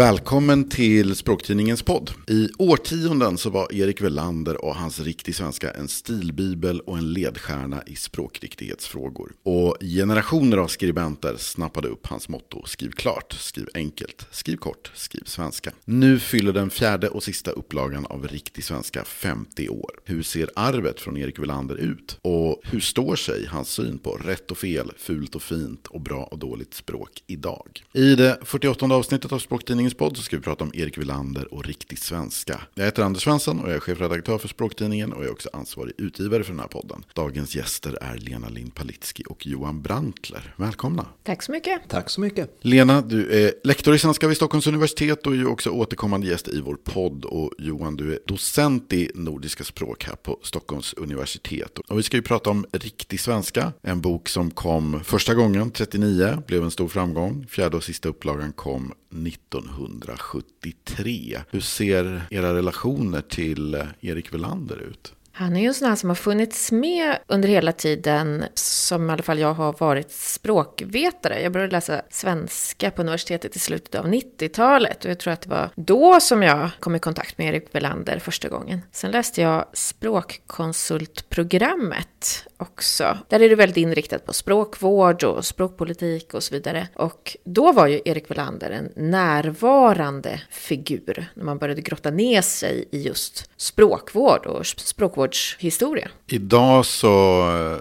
Välkommen till Språktidningens podd. I årtionden så var Erik Velander och hans riktig svenska en stilbibel och en ledstjärna i språkriktighetsfrågor. Och generationer av skribenter snappade upp hans motto skriv klart, skriv enkelt, skriv kort, skriv svenska. Nu fyller den fjärde och sista upplagan av Riktig svenska 50 år. Hur ser arvet från Erik Velander ut? Och hur står sig hans syn på rätt och fel, fult och fint och bra och dåligt språk idag? I det 48 avsnittet av Språktidningen Podd så ska vi prata om Erik Villander och riktig svenska. Jag heter Anders Svensson och jag är chefredaktör för Språktidningen och jag är också ansvarig utgivare för den här podden. Dagens gäster är Lena Lind Palitski och Johan Brantler. Välkomna! Tack så mycket! Tack så mycket! Lena, du är lektor i svenska vid Stockholms universitet och är också återkommande gäst i vår podd. Och Johan, du är docent i nordiska språk här på Stockholms universitet. Och vi ska ju prata om riktig svenska, en bok som kom första gången 39, blev en stor framgång. Fjärde och sista upplagan kom 1973. Hur ser era relationer till Erik Velander ut? Han är ju en sån här som har funnits med under hela tiden som i alla fall jag har varit språkvetare. Jag började läsa svenska på universitetet i slutet av 90-talet och jag tror att det var då som jag kom i kontakt med Erik Belander första gången. Sen läste jag språkkonsultprogrammet också. Där är det väldigt inriktat på språkvård och språkpolitik och så vidare. Och då var ju Erik Welander en närvarande figur när man började grotta ner sig i just språkvård och språkvårdshistoria. Idag så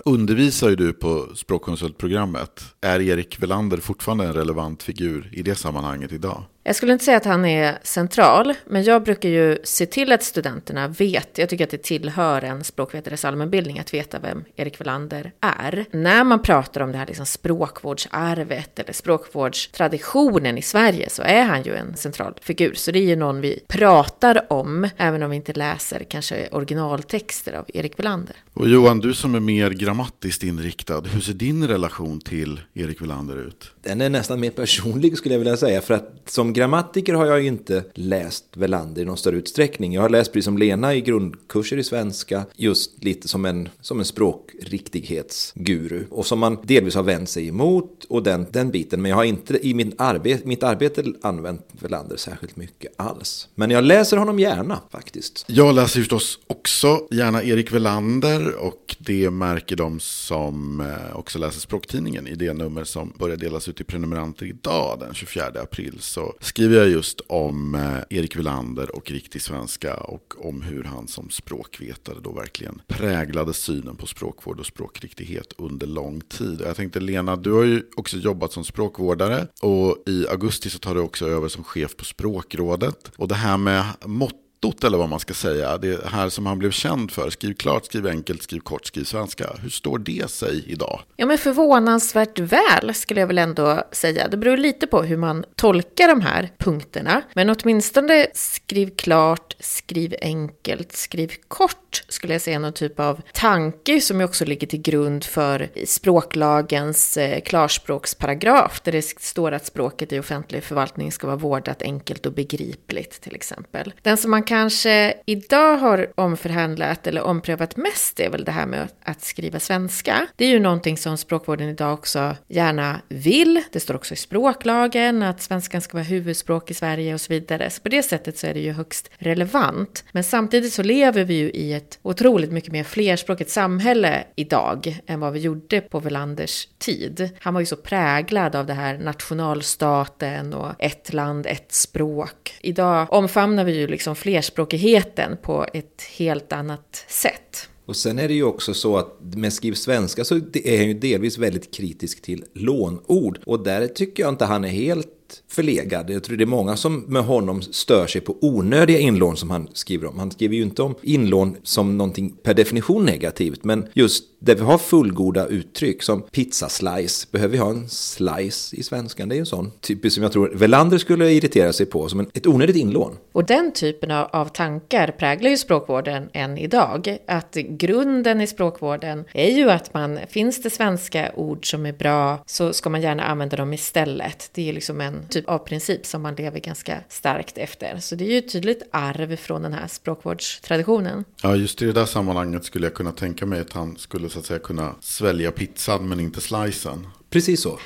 undervisar ju du på språkkonsultprogrammet. Är Erik Welander fortfarande en relevant figur i det sammanhanget idag? Jag skulle inte säga att han är central, men jag brukar ju se till att studenterna vet, jag tycker att det tillhör en språkvetares allmänbildning att veta vem Erik Welander är. När man pratar om det här liksom språkvårdsarvet eller språkvårdstraditionen i Sverige så är han ju en central figur. Så det är ju någon vi pratar om, även om vi inte läser kanske originaltexter av Erik Welander. Och Johan, du som är mer grammatiskt inriktad, hur ser din relation till Erik Welander ut? Den är nästan mer personlig skulle jag vilja säga, för att som grammatiker har jag ju inte läst Velander i någon större utsträckning. Jag har läst precis som Lena i grundkurser i svenska, just lite som en, som en språkriktighetsguru. Och som man delvis har vänt sig emot och den, den biten. Men jag har inte i min arbete, mitt arbete använt Velander särskilt mycket alls. Men jag läser honom gärna faktiskt. Jag läser förstås också gärna Erik Velander och det märker de som eh, också läser Språktidningen i det nummer som börjar delas ut till prenumeranter idag den 24 april. Så skriver jag just om eh, Erik Wilander och riktig svenska och om hur han som språkvetare då verkligen präglade synen på språkvård och språkriktighet under lång tid. Jag tänkte Lena, du har ju också jobbat som språkvårdare och i augusti så tar du också över som chef på språkrådet. Och det här med mått mottot eller vad man ska säga, det här som han blev känd för, skriv klart, skriv enkelt, skriv kort, skriv svenska. Hur står det sig idag? Ja, men förvånansvärt väl skulle jag väl ändå säga. Det beror lite på hur man tolkar de här punkterna. Men åtminstone skriv klart, skriv enkelt, skriv kort skulle jag säga någon typ av tanke som också ligger till grund för språklagens eh, klarspråksparagraf där det står att språket i offentlig förvaltning ska vara vårdat enkelt och begripligt till exempel. Den som man kanske idag har omförhandlat eller omprövat mest är väl det här med att skriva svenska. Det är ju någonting som språkvården idag också gärna vill. Det står också i språklagen att svenskan ska vara huvudspråk i Sverige och så vidare. Så på det sättet så är det ju högst relevant. Men samtidigt så lever vi ju i ett otroligt mycket mer flerspråkigt samhälle idag än vad vi gjorde på Velanders tid. Han var ju så präglad av det här nationalstaten och ett land, ett språk. Idag omfamnar vi ju liksom fler flerspråkigheten på ett helt annat sätt. Och sen är det ju också så att med Skriv svenska så är han ju delvis väldigt kritisk till lånord. Och där tycker jag inte han är helt förlegad. Jag tror det är många som med honom stör sig på onödiga inlån som han skriver om. Han skriver ju inte om inlån som någonting per definition negativt, men just där vi har fullgoda uttryck som pizza slice. Behöver vi ha en slice i svenskan? Det är ju en sån typiskt som jag tror Velander skulle irritera sig på som ett onödigt inlån. Och den typen av tankar präglar ju språkvården än idag. Att grunden i språkvården är ju att man, finns det svenska ord som är bra så ska man gärna använda dem istället. Det är liksom en typ av princip som man lever ganska starkt efter. Så det är ju ett tydligt arv från den här språkvårdstraditionen. Ja, just i det där sammanhanget skulle jag kunna tänka mig att han skulle så att säga kunna svälja pizzan men inte slicen. Precis så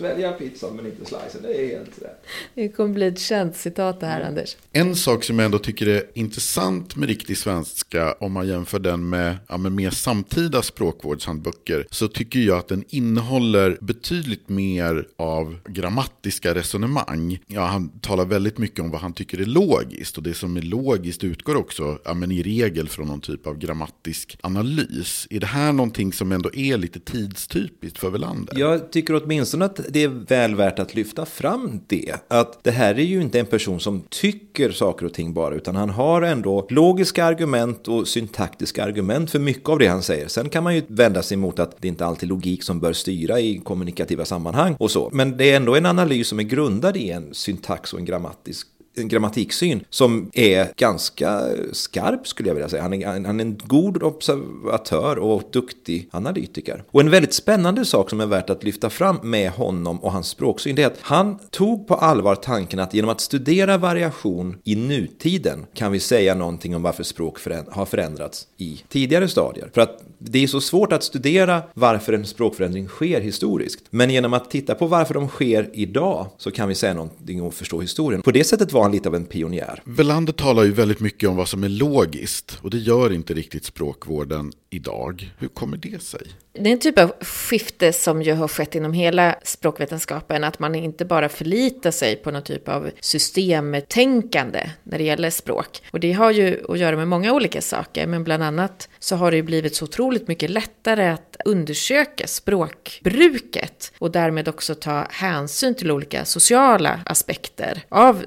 svälja pizzan men inte slicen. Det är helt rätt. Det kommer bli ett känt citat det här, Anders. En sak som jag ändå tycker är intressant med riktig svenska, om man jämför den med, ja, med mer samtida språkvårdshandböcker, så tycker jag att den innehåller betydligt mer av grammatiska resonemang. Ja, han talar väldigt mycket om vad han tycker är logiskt, och det som är logiskt utgår också, ja, men i regel från någon typ av grammatisk analys. Är det här någonting som ändå är lite tidstypiskt för Welander? Jag tycker åtminstone att det är väl värt att lyfta fram det. Att det här är ju inte en person som tycker saker och ting bara, utan han har ändå logiska argument och syntaktiska argument för mycket av det han säger. Sen kan man ju vända sig mot att det inte alltid är logik som bör styra i kommunikativa sammanhang och så. Men det är ändå en analys som är grundad i en syntax och en grammatisk en grammatiksyn som är ganska skarp skulle jag vilja säga. Han är, han är en god observatör och duktig analytiker. Och en väldigt spännande sak som är värt att lyfta fram med honom och hans språksyn det är att han tog på allvar tanken att genom att studera variation i nutiden kan vi säga någonting om varför språk har förändrats i tidigare stadier. För att det är så svårt att studera varför en språkförändring sker historiskt. Men genom att titta på varför de sker idag så kan vi säga någonting och förstå historien. På det sättet var han lite av en pionjär. Velander talar ju väldigt mycket om vad som är logiskt och det gör inte riktigt språkvården idag. Hur kommer det sig? Det är en typ av skifte som ju har skett inom hela språkvetenskapen, att man inte bara förlitar sig på någon typ av systemtänkande när det gäller språk. Och det har ju att göra med många olika saker, men bland annat så har det ju blivit så otroligt mycket lättare att undersöka språkbruket och därmed också ta hänsyn till olika sociala aspekter av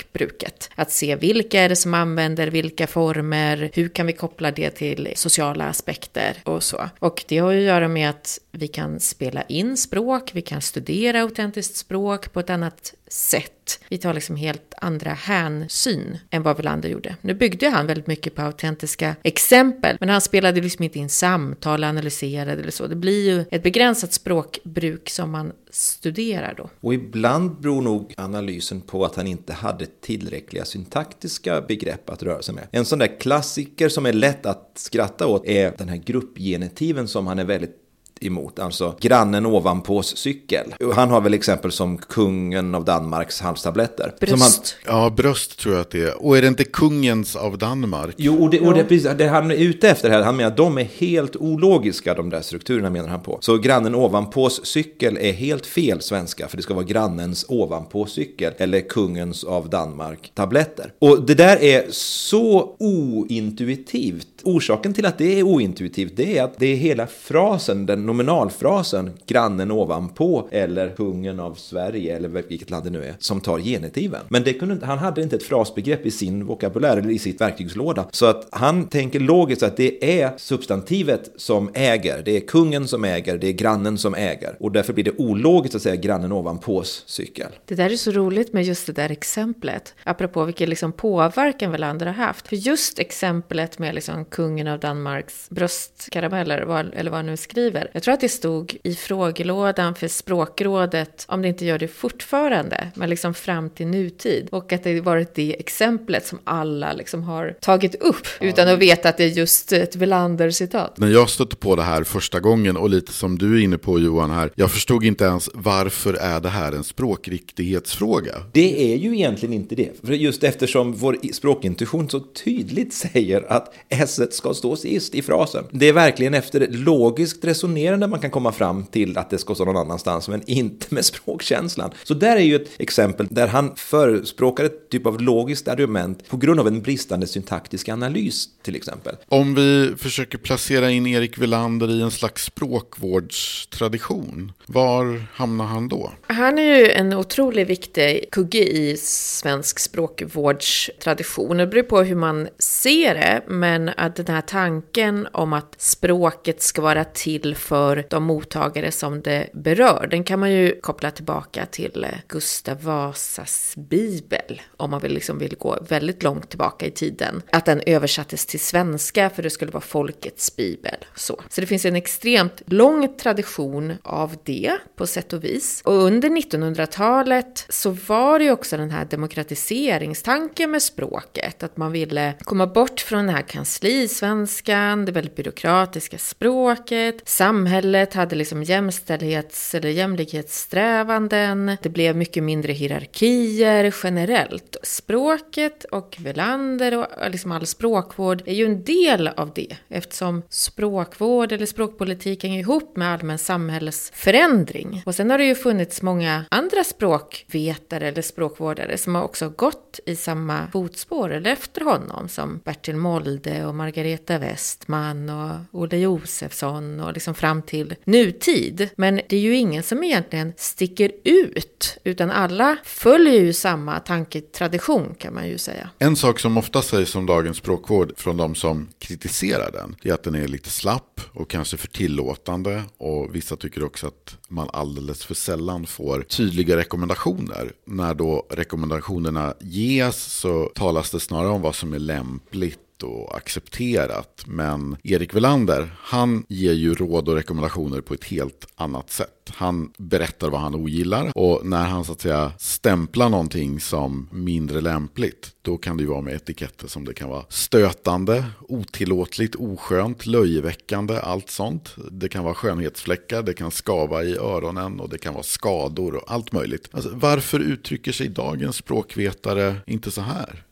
språkbruket. Att se vilka är det som använder vilka former, hur kan vi koppla det till sociala aspekter och så. Och det har ju att göra med att vi kan spela in språk, vi kan studera autentiskt språk på ett annat sätt. Vi tar liksom helt andra hänsyn än vad Welander gjorde. Nu byggde han väldigt mycket på autentiska exempel, men han spelade liksom inte in samtal, analyserade eller så. Det blir ju ett begränsat språkbruk som man studerar då. Och ibland beror nog analysen på att han inte hade tillräckliga syntaktiska begrepp att röra sig med. En sån där klassiker som är lätt att skratta åt är den här gruppgenitiven som han är väldigt emot, alltså grannen ovanpås cykel. Han har väl exempel som kungen av Danmarks halstabletter. Bröst. Han, ja, bröst tror jag att det är. Och är det inte kungens av Danmark? Jo, och det, och det, precis, det han är ute efter här, han menar att de är helt ologiska, de där strukturerna menar han på. Så grannen ovanpås cykel är helt fel svenska, för det ska vara grannens ovanpå cykel, eller kungens av Danmark tabletter. Och det där är så ointuitivt. Orsaken till att det är ointuitivt, det är att det är hela frasen, den nominalfrasen grannen ovanpå eller kungen av Sverige eller vilket land det nu är som tar genitiven. Men det kunde, han hade inte ett frasbegrepp i sin vokabulär eller i sitt verktygslåda. Så att han tänker logiskt att det är substantivet som äger. Det är kungen som äger, det är grannen som äger. Och därför blir det ologiskt att säga grannen ovanpås cykel. Det där är så roligt med just det där exemplet. Apropå vilken liksom påverkan andra har haft. För just exemplet med liksom kungen av Danmarks bröstkarameller, eller vad han nu skriver. Jag tror att det stod i frågelådan för språkrådet, om det inte gör det fortfarande, men liksom fram till nutid. Och att det varit det exemplet som alla liksom har tagit upp, utan att veta att det är just ett Welander-citat. När jag stötte på det här första gången, och lite som du är inne på Johan här, jag förstod inte ens varför är det här en språkriktighetsfråga? Det är ju egentligen inte det, för just eftersom vår språkintuition så tydligt säger att s ska stå sist i frasen. Det är verkligen efter logiskt resonerande man kan komma fram till att det ska stå någon annanstans, men inte med språkkänslan. Så där är ju ett exempel där han förespråkar ett typ av logiskt argument på grund av en bristande syntaktisk analys till exempel. Om vi försöker placera in Erik Welander i en slags språkvårdstradition, var hamnar han då? Han är ju en otroligt viktig kugge i svensk språkvårdstradition. Det beror på hur man ser det, men att den här tanken om att språket ska vara till för de mottagare som det berör. Den kan man ju koppla tillbaka till eh, Gustav Vasas bibel, om man vill, liksom vill gå väldigt långt tillbaka i tiden. Att den översattes till svenska för det skulle vara folkets bibel. Så, så det finns en extremt lång tradition av det på sätt och vis. Och under 1900-talet så var det ju också den här demokratiseringstanken med språket, att man ville komma bort från den här kansli partisvenskan, det väldigt byråkratiska språket. Samhället hade liksom jämställdhets eller jämlikhetssträvanden. Det blev mycket mindre hierarkier generellt. Språket och Velander och eh, liksom all språkvård är ju en del av det eftersom språkvård eller språkpolitik hänger ihop med allmän samhällsförändring. Och sen har det ju funnits många andra språkvetare eller språkvårdare som har också gått i samma fotspår eller efter honom som Bertil Molde och Margareta Westman och Olle Josefsson och liksom fram till nutid. Men det är ju ingen som egentligen sticker ut utan alla följer ju samma tanketradition kan man ju säga. En sak som ofta sägs om dagens språkvård från de som kritiserar den är att den är lite slapp och kanske för tillåtande och vissa tycker också att man alldeles för sällan får tydliga rekommendationer. När då rekommendationerna ges så talas det snarare om vad som är lämpligt och accepterat. Men Erik Velander, han ger ju råd och rekommendationer på ett helt annat sätt. Han berättar vad han ogillar och när han så att säga stämplar någonting som mindre lämpligt, då kan det ju vara med etiketter som det kan vara stötande, otillåtligt, oskönt, löjeväckande, allt sånt. Det kan vara skönhetsfläckar, det kan skava i öronen och det kan vara skador och allt möjligt. Alltså, varför uttrycker sig dagens språkvetare inte så här?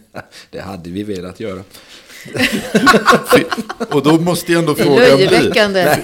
det hade vi velat göra. och då måste jag ändå fråga bli,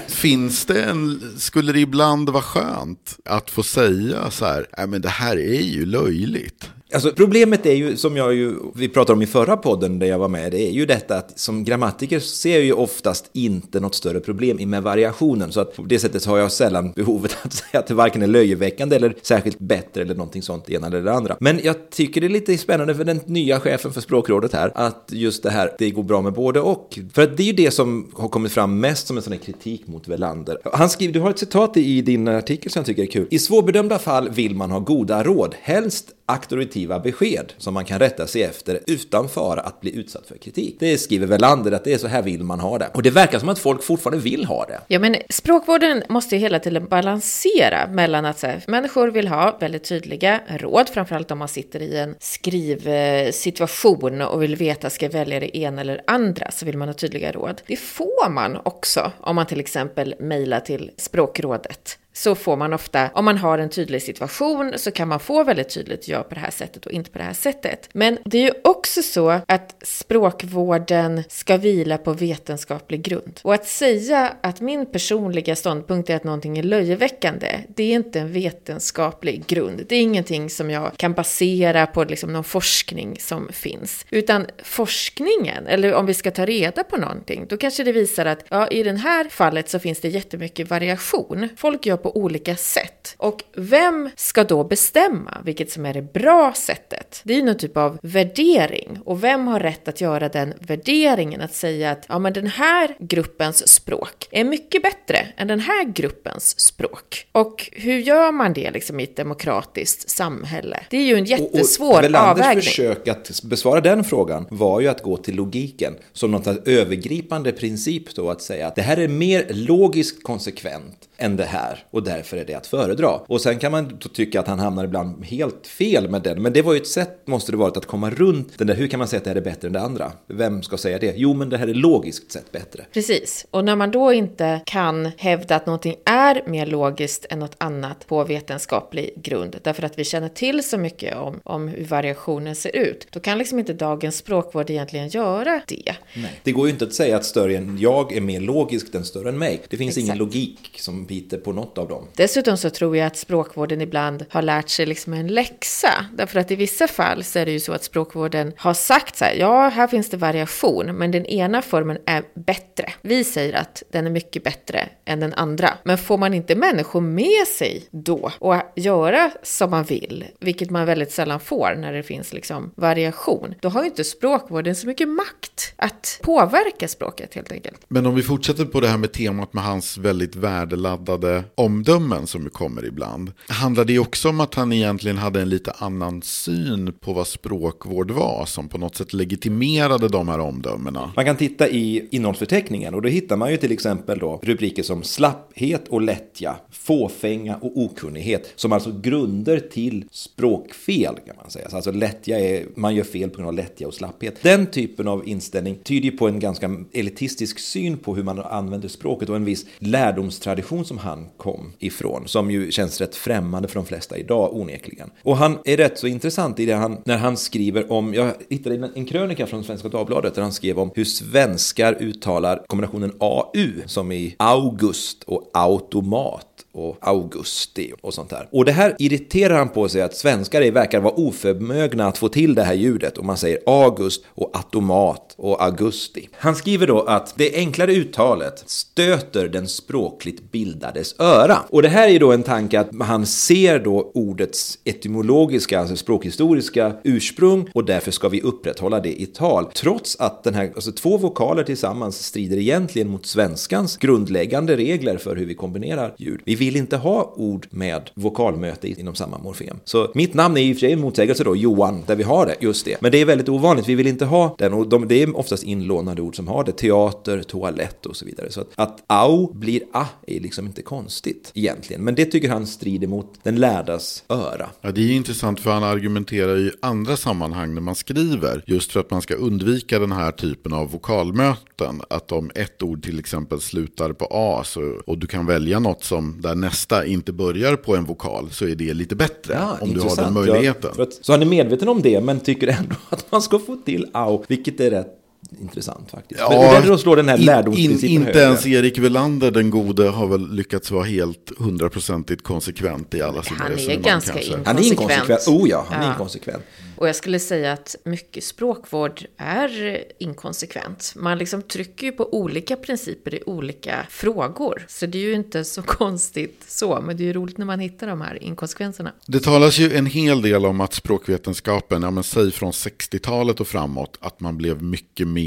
finns det en, skulle det ibland vara skönt att få säga så här, nej men det här är ju löjligt. Alltså, problemet är ju, som jag ju, vi pratade om i förra podden där jag var med, det är ju detta att som grammatiker ser jag ju oftast inte något större problem med variationen. Så att på det sättet har jag sällan behovet att säga att det varken är löjeväckande eller särskilt bättre eller någonting sånt, det ena eller det andra. Men jag tycker det är lite spännande för den nya chefen för språkrådet här, att just det här, det går bra med både och. För att det är ju det som har kommit fram mest som en sån här kritik mot Velander. Han skriver, du har ett citat i din artikel som jag tycker är kul. I svårbedömda fall vill man ha goda råd, helst auktoritativa besked som man kan rätta sig efter utan fara att bli utsatt för kritik. Det skriver Velander att det är så här vill man ha det. Och det verkar som att folk fortfarande vill ha det. Ja, men språkvården måste ju hela tiden balansera mellan att här, människor vill ha väldigt tydliga råd, framförallt om man sitter i en skrivsituation och vill veta, ska jag välja det ena eller andra, så vill man ha tydliga råd. Det får man också om man till exempel mejlar till språkrådet så får man ofta, om man har en tydlig situation, så kan man få väldigt tydligt ja på det här sättet och inte på det här sättet. Men det är ju också så att språkvården ska vila på vetenskaplig grund. Och att säga att min personliga ståndpunkt är att någonting är löjeväckande, det är inte en vetenskaplig grund. Det är ingenting som jag kan basera på liksom någon forskning som finns. Utan forskningen, eller om vi ska ta reda på någonting, då kanske det visar att ja, i det här fallet så finns det jättemycket variation. Folk gör på olika sätt. Och vem ska då bestämma vilket som är det bra sättet? Det är ju någon typ av värdering. Och vem har rätt att göra den värderingen? Att säga att ja, men den här gruppens språk är mycket bättre än den här gruppens språk. Och hur gör man det liksom i ett demokratiskt samhälle? Det är ju en jättesvår och, och avvägning. försök att besvara den frågan var ju att gå till logiken som något övergripande princip då att säga att det här är mer logiskt konsekvent än det här och därför är det att föredra. Och sen kan man tycka att han hamnar ibland helt fel med den, men det var ju ett sätt, måste det varit, att komma runt den där, hur kan man säga att det här är bättre än det andra? Vem ska säga det? Jo, men det här är logiskt sett bättre. Precis, och när man då inte kan hävda att någonting är mer logiskt än något annat på vetenskaplig grund, därför att vi känner till så mycket om, om hur variationen ser ut, då kan liksom inte dagens språkvård egentligen göra det. Nej. Det går ju inte att säga att större än jag är mer logisk än större än mig. Det finns Exakt. ingen logik som biter på något av dem. Dessutom så tror jag att språkvården ibland har lärt sig liksom en läxa. Därför att i vissa fall så är det ju så att språkvården har sagt så här, ja, här finns det variation, men den ena formen är bättre. Vi säger att den är mycket bättre än den andra. Men får man inte människor med sig då och göra som man vill, vilket man väldigt sällan får när det finns liksom variation, då har ju inte språkvården så mycket makt att påverka språket helt enkelt. Men om vi fortsätter på det här med temat med hans väldigt värdeladdade laddade omdömen som kommer ibland. Handlar det också om att han egentligen hade en lite annan syn på vad språkvård var som på något sätt legitimerade de här omdömena? Man kan titta i innehållsförteckningen och då hittar man ju till exempel då rubriker som slapphet och lättja, fåfänga och okunnighet som alltså grunder till språkfel kan man säga. Alltså lättja är, man gör fel på grund av lättja och slapphet. Den typen av inställning tyder ju på en ganska elitistisk syn på hur man använder språket och en viss lärdomstradition som han kom ifrån, som ju känns rätt främmande för de flesta idag onekligen. Och han är rätt så intressant i det han, när han skriver om, jag hittade en, en krönika från Svenska Dagbladet där han skrev om hur svenskar uttalar kombinationen AU som i august och automat och augusti och sånt där. Och det här irriterar han på sig att svenskar verkar vara oförmögna att få till det här ljudet och man säger august och automat och augusti. Han skriver då att det enklare uttalet stöter den språkligt bildades öra. Och det här är då en tanke att han ser då ordets etymologiska, alltså språkhistoriska ursprung och därför ska vi upprätthålla det i tal. Trots att den här, alltså två vokaler tillsammans strider egentligen mot svenskans grundläggande regler för hur vi kombinerar ljud. Vi vill inte ha ord med vokalmöte inom samma morfem. Så mitt namn är i och för sig en motsägelse då, Johan, där vi har det, just det. Men det är väldigt ovanligt, vi vill inte ha den och de, det är oftast inlånade ord som har det. Teater, toalett och så vidare. Så att, att au blir a är liksom inte konstigt egentligen. Men det tycker han strider mot den lärdas öra. Ja, det är intressant för han argumenterar i andra sammanhang när man skriver. Just för att man ska undvika den här typen av vokalmöten. Att om ett ord till exempel slutar på a så, och du kan välja något som där nästa inte börjar på en vokal så är det lite bättre Ja, om du har intressant. den möjligheten. Ja, att, så han är medveten om det, men tycker ändå att man ska få till au, vilket är rätt intressant faktiskt. men och där då slår den här in- lärdomsprincipen in, Inte ens Erik Welander den gode har väl lyckats vara helt hundraprocentigt konsekvent i alla sina Han är resonemang ganska kanske. in- Han är inkonsekvent. Konsekvent. Oh ja, han är Ja. inkonsekvent. Och jag skulle säga att mycket språkvård är inkonsekvent. Man liksom trycker ju på olika principer i olika frågor. Så det är ju inte så konstigt så, men det är ju roligt när man hittar de här inkonsekvenserna. Det talas ju en hel del om att språkvetenskapen, ja men säg från 60-talet och framåt, att man blev mycket mer,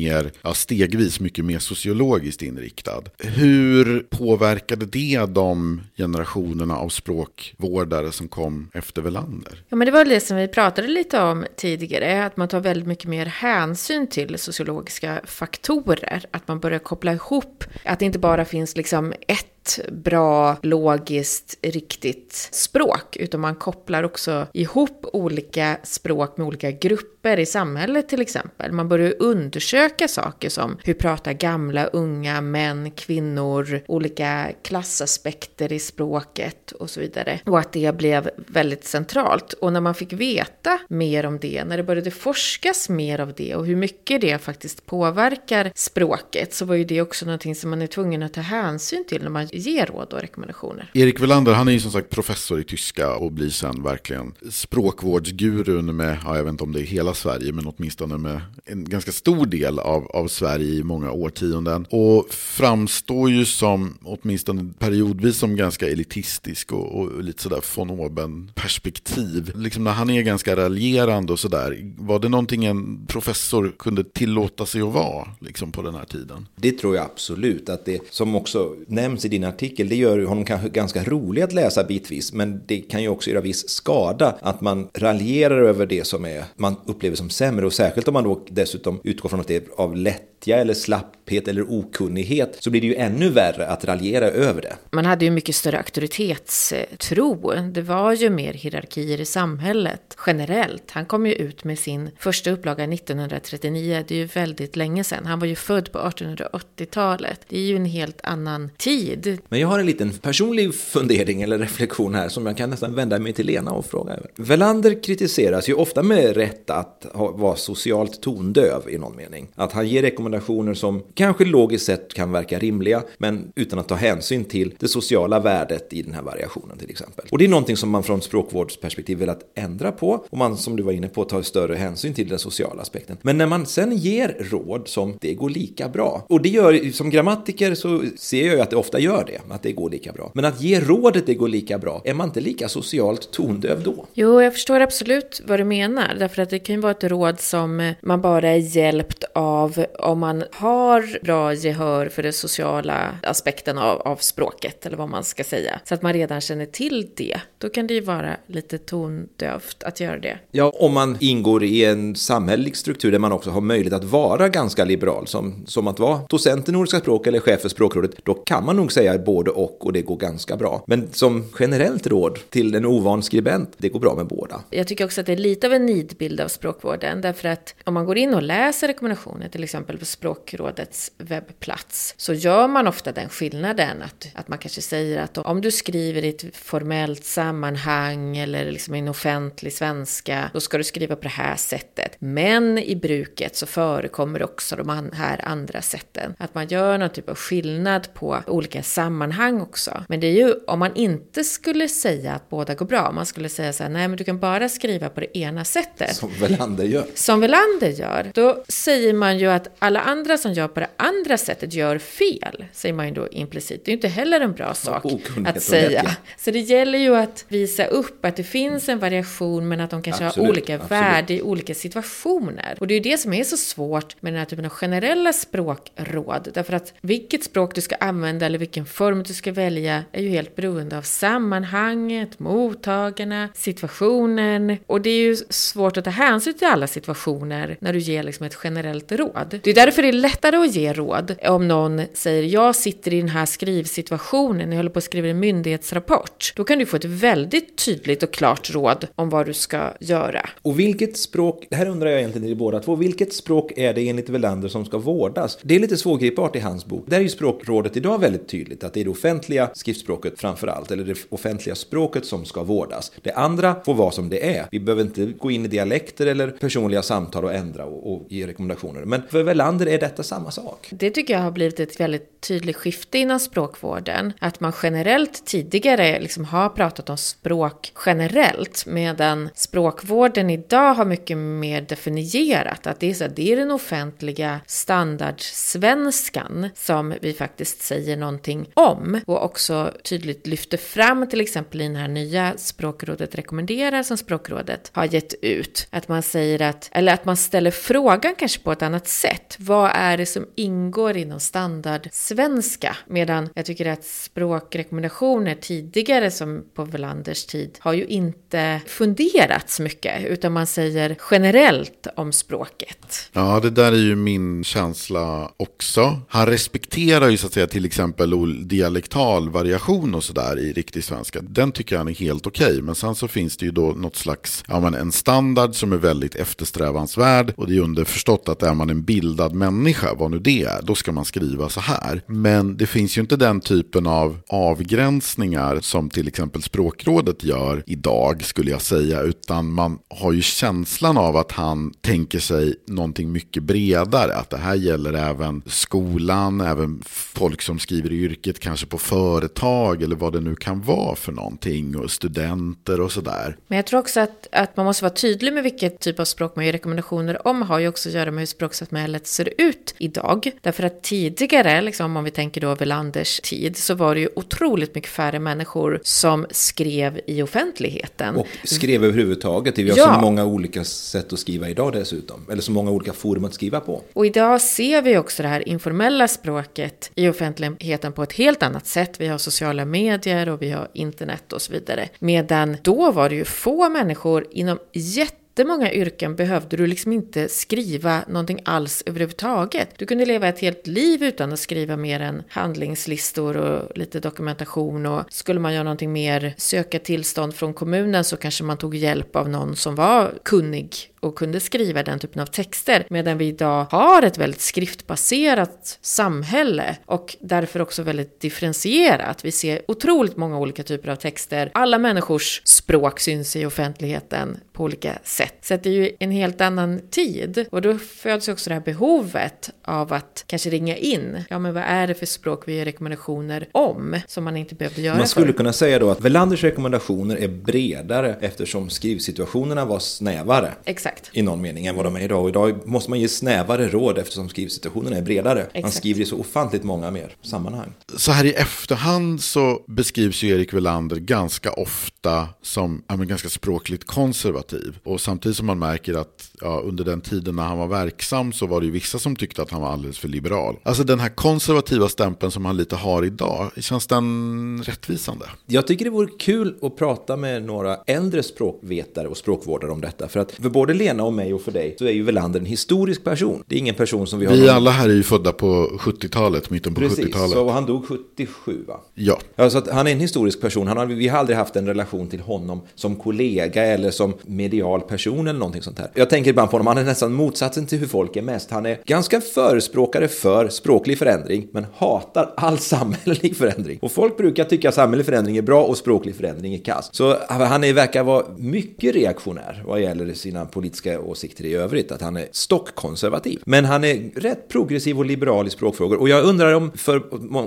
ja stegvis mycket mer sociologiskt inriktad. Hur påverkade det de generationerna av språkvårdare som kom efter Welander? Ja, men det var det som vi pratade lite om tidigare, att man tar väldigt mycket mer hänsyn till sociologiska faktorer. Att man börjar koppla ihop, att det inte bara finns liksom ett bra, logiskt, riktigt språk, utan man kopplar också ihop olika språk med olika grupper i samhället till exempel. Man börjar undersöka saker som hur pratar gamla, unga, män, kvinnor, olika klassaspekter i språket och så vidare. Och att det blev väldigt centralt. Och när man fick veta mer om det, när det började forskas mer av det och hur mycket det faktiskt påverkar språket, så var ju det också någonting som man är tvungen att ta hänsyn till när man ger råd och rekommendationer. Erik Welander, han är ju som sagt professor i tyska och blir sen verkligen språkvårdsgurun med, ja, jag vet inte om det är hela Sverige, men åtminstone med en ganska stor del av, av Sverige i många årtionden. Och framstår ju som, åtminstone periodvis, som ganska elitistisk och, och lite sådär von oben-perspektiv. Liksom när han är ganska raljerande och sådär, var det någonting en professor kunde tillåta sig att vara liksom på den här tiden? Det tror jag absolut att det som också nämns i din artikel, det gör ju honom kanske ganska rolig att läsa bitvis, men det kan ju också göra viss skada att man raljerar över det som är, man upplever som sämre och särskilt om man då dessutom utgår från att det är av lättja eller slapphet eller okunnighet så blir det ju ännu värre att raljera över det. Man hade ju mycket större auktoritetstro. Det var ju mer hierarkier i samhället generellt. Han kom ju ut med sin första upplaga 1939. Det är ju väldigt länge sedan. Han var ju född på 1880-talet. Det är ju en helt annan tid. Men jag har en liten personlig fundering eller reflektion här som jag kan nästan vända mig till Lena och fråga över. Velander kritiseras ju ofta med rätt att ha, vara socialt tondöv i någon mening. Att han ger rekommendationer som kanske logiskt sett kan verka rimliga, men utan att ta hänsyn till det sociala värdet i den här variationen till exempel. Och det är någonting som man från språkvårdsperspektiv velat ändra på och man som du var inne på tar större hänsyn till den sociala aspekten. Men när man sen ger råd som det går lika bra och det gör som grammatiker så ser jag ju att det ofta gör det, att det går lika bra. Men att ge rådet det går lika bra, är man inte lika socialt tondöv då? Jo, jag förstår absolut vad du menar. Därför att det kan ju vara ett råd som man bara är hjälpt av om man har bra gehör för den sociala aspekten av, av språket, eller vad man ska säga. Så att man redan känner till det. Då kan det ju vara lite tondövt att göra det. Ja, om man ingår i en samhällelig struktur där man också har möjlighet att vara ganska liberal, som, som att vara docent i nordiska språk eller chef för språkrådet, då kan man nog säga både och och det går ganska bra. Men som generellt råd till en ovan skribent, det går bra med båda. Jag tycker också att det är lite av en nidbild av språkvården, därför att om man går in och läser rekommendationer, till exempel på Språkrådets webbplats, så gör man ofta den skillnaden att, att man kanske säger att om du skriver i ett formellt sammanhang eller liksom i en offentlig svenska, då ska du skriva på det här sättet. Men i bruket så förekommer också de här andra sätten. Att man gör någon typ av skillnad på olika sammanhang också. Men det är ju om man inte skulle säga att båda går bra, man skulle säga så här, nej men du kan bara skriva på det ena sättet. Som Welander gör. Som Welander gör. Då säger man ju att alla andra som gör på det andra sättet gör fel, säger man ju då implicit. Det är ju inte heller en bra sak att säga. Så det gäller ju att visa upp att det finns en variation men att de kanske absolut, har olika absolut. värde i olika situationer. Och det är ju det som är så svårt med den här typen av generella språkråd. Därför att vilket språk du ska använda eller vilken form du ska välja är ju helt beroende av sammanhanget, mottagarna, situationen. Och det är ju svårt att ta hänsyn till alla situationer när du ger liksom ett generellt råd. Det är därför det är lättare att ge råd om någon säger jag sitter i den här skrivsituationen, jag håller på att skriva en myndighetsrapport. Då kan du få ett väldigt tydligt och klart råd om vad du ska göra. Och vilket språk, det här undrar jag egentligen i båda två, vilket språk är det enligt Welander som ska vårdas? Det är lite svårgripbart i hans bok. Där är ju språkrådet idag väldigt tydligt att det är det offentliga skriftspråket framför allt, eller det offentliga språket som ska vårdas. Det andra får vara som det är. Vi behöver inte gå in i dialekter eller personliga samtal och ändra och, och ge rekommendationer. Men för Welander är detta samma sak. Det tycker jag har blivit ett väldigt tydligt skifte inom språkvården. Att man generellt tidigare liksom har pratat om språk generellt, medan språkvården idag har mycket mer definierat att det är, så, det är den offentliga standardsvenskan som vi faktiskt säger någonting om och också tydligt lyfter fram till exempel i den här nya språkrådet rekommenderar som språkrådet har gett ut. Att man säger att, eller att man ställer frågan kanske på ett annat sätt. Vad är det som ingår inom standardsvenska? Medan jag tycker att språkrekommendationer tidigare som på Velanders tid har ju inte funderats mycket utan man säger generellt om språket. Ja, det där är ju min känsla också. Han respekterar ju så att säga till exempel dialektal variation och sådär i riktig svenska. Den tycker han är helt okej. Okay. Men sen så finns det ju då något slags, ja men en standard som är väldigt väldigt eftersträvansvärd. Och det är underförstått att är man en bildad människa, vad nu det är, då ska man skriva så här. Men det finns ju inte den typen av avgränsningar som till exempel språkrådet gör idag skulle jag säga. Utan man har ju känslan av att han tänker sig någonting mycket bredare. Att det här gäller även skolan, även folk som skriver i yrket kanske på företag eller vad det nu kan vara för någonting och studenter och sådär. Men jag tror också att, att man måste vara tydlig med vilket typ av språk man ger rekommendationer om har ju också att göra med hur språksamhället ser ut idag. Därför att tidigare, liksom, om vi tänker då Velanders tid, så var det ju otroligt mycket färre människor som skrev i offentligheten. Och skrev överhuvudtaget. Vi har ja. så många olika sätt att skriva idag dessutom. Eller så många olika forum att skriva på. Och idag ser vi också det här informella språket i offentligheten på ett helt annat sätt. Vi har sociala medier och vi har internet och så vidare. Medan då var det ju få människor inom jätte jättemånga yrken behövde du liksom inte skriva någonting alls överhuvudtaget. Du kunde leva ett helt liv utan att skriva mer än handlingslistor och lite dokumentation och skulle man göra någonting mer, söka tillstånd från kommunen så kanske man tog hjälp av någon som var kunnig och kunde skriva den typen av texter. Medan vi idag har ett väldigt skriftbaserat samhälle och därför också väldigt differentierat. Vi ser otroligt många olika typer av texter. Alla människors språk syns i offentligheten på olika sätt. Så det är ju en helt annan tid. Och då föds också det här behovet av att kanske ringa in. Ja, men vad är det för språk vi ger rekommendationer om som man inte behövde göra Man skulle för. kunna säga då att Velanders rekommendationer är bredare eftersom skrivsituationerna var snävare. Exakt. Exakt. I någon mening än vad de är idag. Och idag måste man ge snävare råd eftersom skrivsituationen är bredare. Exakt. Man skriver i så ofantligt många mer sammanhang. Så här i efterhand så beskrivs ju Erik Welander ganska ofta som ja, ganska språkligt konservativ. Och samtidigt som man märker att ja, under den tiden när han var verksam så var det ju vissa som tyckte att han var alldeles för liberal. Alltså den här konservativa stämpeln som han lite har idag, känns den rättvisande? Jag tycker det vore kul att prata med några äldre språkvetare och språkvårdare om detta. För att för både Lena och mig och för dig så är ju Welander en historisk person. Det är ingen person som vi har... Vi någon... alla här är ju födda på 70-talet, mitten på 70-talet. Precis, så han dog 77 va? Ja. ja så att han är en historisk person. Han har, vi har aldrig haft en relation till honom som kollega eller som medial person eller någonting sånt här. Jag tänker ibland på honom, han är nästan motsatsen till hur folk är mest. Han är ganska förespråkare för språklig förändring, men hatar all samhällelig förändring. Och folk brukar tycka att samhällelig förändring är bra och språklig förändring är kass. Så han är, verkar vara mycket reaktionär vad gäller sina politiska åsikter i övrigt, att han är stockkonservativ. Men han är rätt progressiv och liberal i språkfrågor. Och jag undrar om för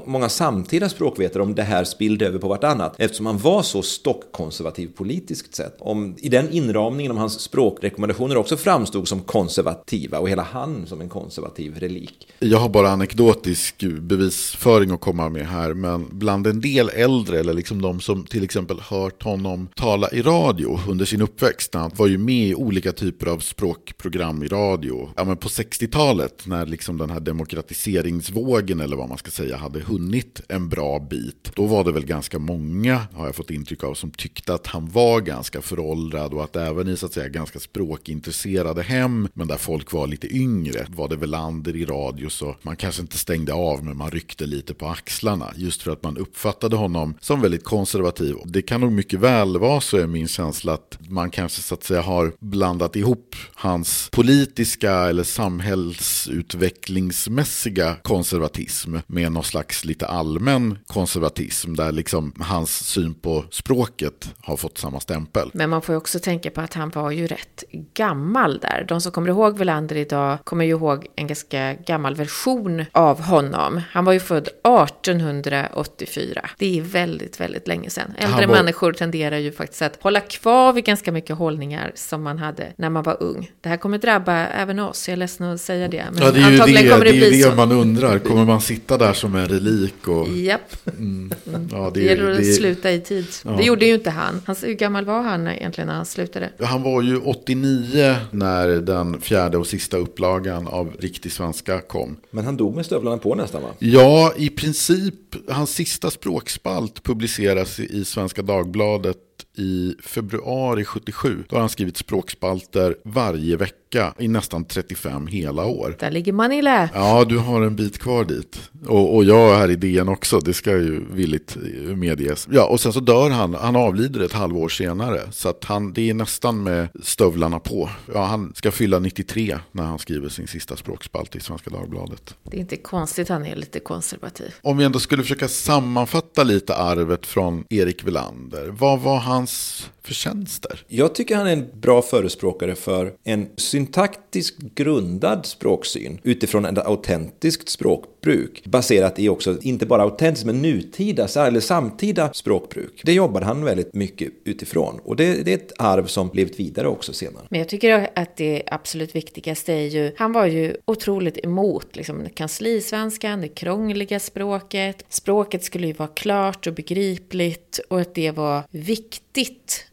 många samtida språkvetare om det här spillde över på vartannat, eftersom han var så stockkonservativ politiskt sett. Om i den inramningen om hans språkrekommendationer också framstod som konservativa och hela han som en konservativ relik. Jag har bara anekdotisk bevisföring att komma med här, men bland en del äldre, eller liksom de som till exempel hört honom tala i radio under sin uppväxt, han var ju med i olika typer av språkprogram i radio. Ja, men på 60-talet, när liksom den här demokratiseringsvågen, eller vad man ska säga, hade hunnit en bra bit, då var det väl ganska många, har jag fått intryck av, som tyckte att han var ganska föråldrad och att även i så att säga ganska språkintresserade hem, men där folk var lite yngre, var det Welander i radio så man kanske inte stängde av men man ryckte lite på axlarna just för att man uppfattade honom som väldigt konservativ. Det kan nog mycket väl vara så är min känsla att man kanske så att säga har blandat ihop hans politiska eller samhällsutvecklingsmässiga konservatism med någon slags lite allmän konservatism där liksom hans syn på språket har fått samma stämpel. Men man får ju också tänka på att han var ju rätt gammal där. De som kommer ihåg Welander idag kommer ju ihåg en ganska gammal version av honom. Han var ju född 1884. Det är väldigt, väldigt länge sedan. Äldre var... människor tenderar ju faktiskt att hålla kvar vid ganska mycket hållningar som man hade när man var ung. Det här kommer drabba även oss, jag är ledsen att säga det. Men ja, det är ju det, kommer det, det, är det så. man undrar. Kommer man sitta där som en relik? Och... Japp. Mm. Ja, det, det gäller att det... sluta i tid. Ja. Det gjorde ju inte han. han. Hur gammal var han egentligen när han slutade? Han var ju 89 när den fjärde och sista upplagan av Riktig svenska kom. Men han dog med stövlarna på nästan va? Ja, i princip. Hans sista språkspalt publiceras i Svenska Dagbladet i februari 77. Då har han skrivit språkspalter varje vecka i nästan 35 hela år. Där ligger man i lä. Ja, du har en bit kvar dit. Och, och jag är här i DN också, det ska ju villigt medges. Ja, och sen så dör han, han avlider ett halvår senare. Så att han, det är nästan med stövlarna på. Ja, han ska fylla 93 när han skriver sin sista språkspalt i Svenska Dagbladet. Det är inte konstigt han är lite konservativ. Om vi ändå skulle försöka sammanfatta lite arvet från Erik Velander. Vad var hans förtjänster? Jag tycker han är en bra förespråkare för en syntaktiskt grundad språksyn utifrån ett autentiskt språkbruk. Baserat i också, inte bara autentiskt, men nutida eller samtida språkbruk. Det jobbade han väldigt mycket utifrån. Och det, det är ett arv som levt vidare också senare. Men jag tycker att det absolut viktigaste är ju, han var ju otroligt emot liksom, kanslisvenskan, det krångliga språket. Språket skulle ju vara klart och begripligt och att det var viktigt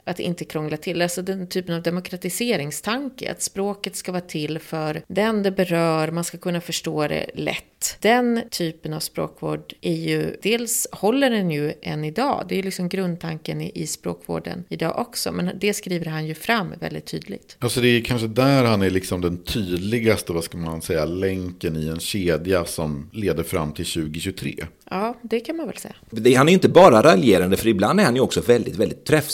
att inte krångla till. Alltså den typen av demokratiseringstanke, att språket ska vara till för den det berör, man ska kunna förstå det lätt. Den typen av språkvård är ju, dels håller den ju än idag, det är liksom grundtanken i, i språkvården idag också, men det skriver han ju fram väldigt tydligt. Alltså det är kanske där han är liksom den tydligaste, vad ska man säga, länken i en kedja som leder fram till 2023. Ja, det kan man väl säga. Han är inte bara raljerande, för ibland är han ju också väldigt, väldigt träffsäker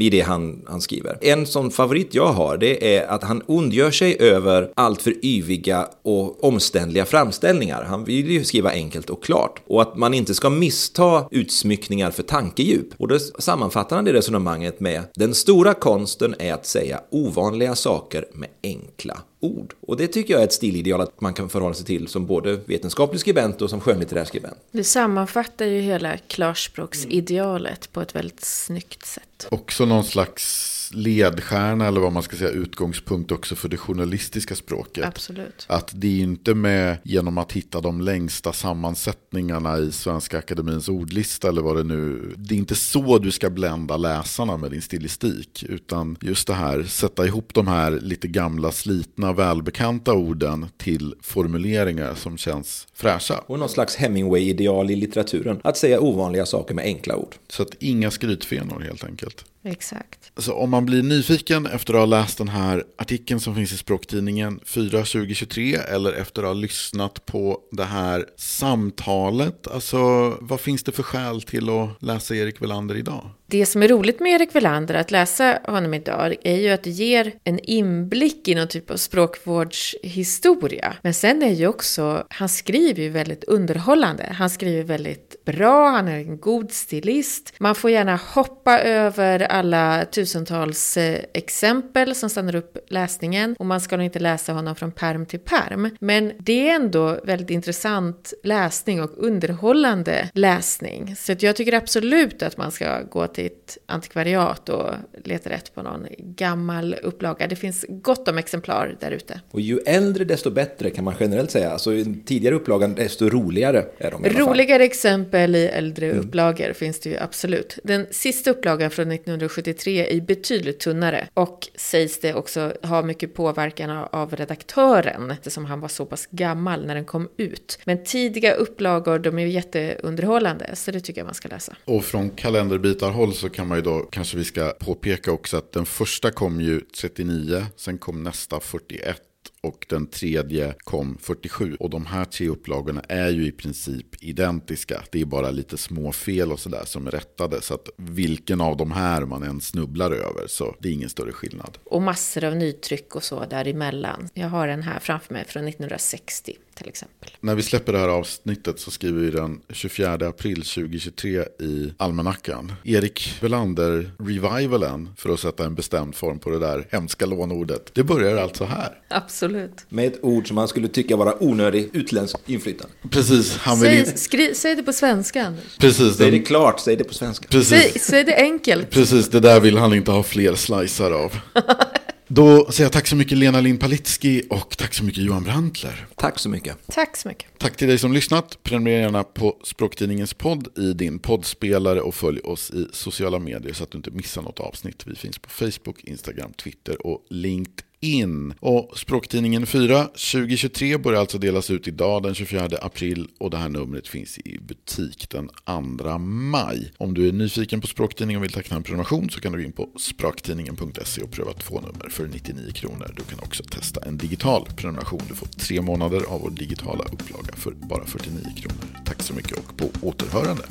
i det han, han skriver. En sån favorit jag har, det är att han ondgör sig över alltför yviga och omständliga framställningar. Han vill ju skriva enkelt och klart. Och att man inte ska missta utsmyckningar för tankedjup. Och då sammanfattar han det resonemanget med den stora konsten är att säga ovanliga saker med enkla ord. Och det tycker jag är ett stilideal att man kan förhålla sig till som både vetenskaplig skribent och som skönlitterär skribent. Det sammanfattar ju hela klarspråksidealet på ett väldigt snyggt sätt. Också någon slags ledstjärna eller vad man ska säga utgångspunkt också för det journalistiska språket. Absolut. Att det är inte med genom att hitta de längsta sammansättningarna i Svenska Akademins ordlista eller vad det nu. Det är inte så du ska blända läsarna med din stilistik. Utan just det här, sätta ihop de här lite gamla, slitna, välbekanta orden till formuleringar som känns fräscha. Och någon slags Hemingway-ideal i litteraturen. Att säga ovanliga saker med enkla ord. Så att inga skrytfenor helt enkelt. Exakt. Så om man blir nyfiken efter att ha läst den här artikeln som finns i språktidningen 4 2023 eller efter att ha lyssnat på det här samtalet, alltså vad finns det för skäl till att läsa Erik Velander idag? Det som är roligt med Erik Velander att läsa honom idag är ju att det ger en inblick i någon typ av språkvårdshistoria. Men sen är ju också, han skriver ju väldigt underhållande. Han skriver väldigt bra, han är en god stilist. Man får gärna hoppa över alla tusentals eh, exempel som stannar upp läsningen och man ska nog inte läsa honom från perm till perm. Men det är ändå väldigt intressant läsning och underhållande läsning. Så jag tycker absolut att man ska gå till ett antikvariat och leta rätt på någon gammal upplaga. Det finns gott om exemplar där ute. Och ju äldre desto bättre kan man generellt säga. Alltså tidigare upplagan desto roligare är de i alla fall. Roligare exempel i äldre mm. upplagor finns det ju absolut. Den sista upplagan från 1973 är betydligt tunnare och sägs det också ha mycket påverkan av redaktören eftersom han var så pass gammal när den kom ut. Men tidiga upplagor, de är ju jätteunderhållande så det tycker jag man ska läsa. Och från kalenderbitarhåll så kan man ju då, kanske vi ska påpeka också att den första kom ju 39, sen kom nästa 41 och den tredje kom 47. Och de här tre upplagorna är ju i princip identiska. Det är bara lite små fel och sådär som är rättade. Så att vilken av de här man än snubblar över så det är ingen större skillnad. Och massor av nytryck och så däremellan. Jag har den här framför mig från 1960 till exempel. När vi släpper det här avsnittet så skriver vi den 24 april 2023 i almanackan. Erik Velander revivalen, för att sätta en bestämd form på det där hemska lånordet. Det börjar alltså här. Absolut. Med ett ord som man skulle tycka vara onödig utländsk inflytande. Precis. Han vill säg, skri, säg det på svenska, Anders. Precis. Säg det klart, säg det på svenska. Precis. Säg, säg det enkelt. Precis, det där vill han inte ha fler slicer av. Då säger jag tack så mycket Lena Lind Palitski och tack så mycket Johan Brantler. Tack så mycket. Tack så mycket. Tack till dig som lyssnat. Prenumerera gärna på Språktidningens podd i din poddspelare och följ oss i sociala medier så att du inte missar något avsnitt. Vi finns på Facebook, Instagram, Twitter och LinkedIn in. Och Språktidningen 4 2023 börjar alltså delas ut idag den 24 april och det här numret finns i butik den 2 maj. Om du är nyfiken på Språktidningen och vill teckna en prenumeration så kan du gå in på språktidningen.se och pröva två nummer för 99 kronor. Du kan också testa en digital prenumeration. Du får tre månader av vår digitala upplaga för bara 49 kronor. Tack så mycket och på återhörande.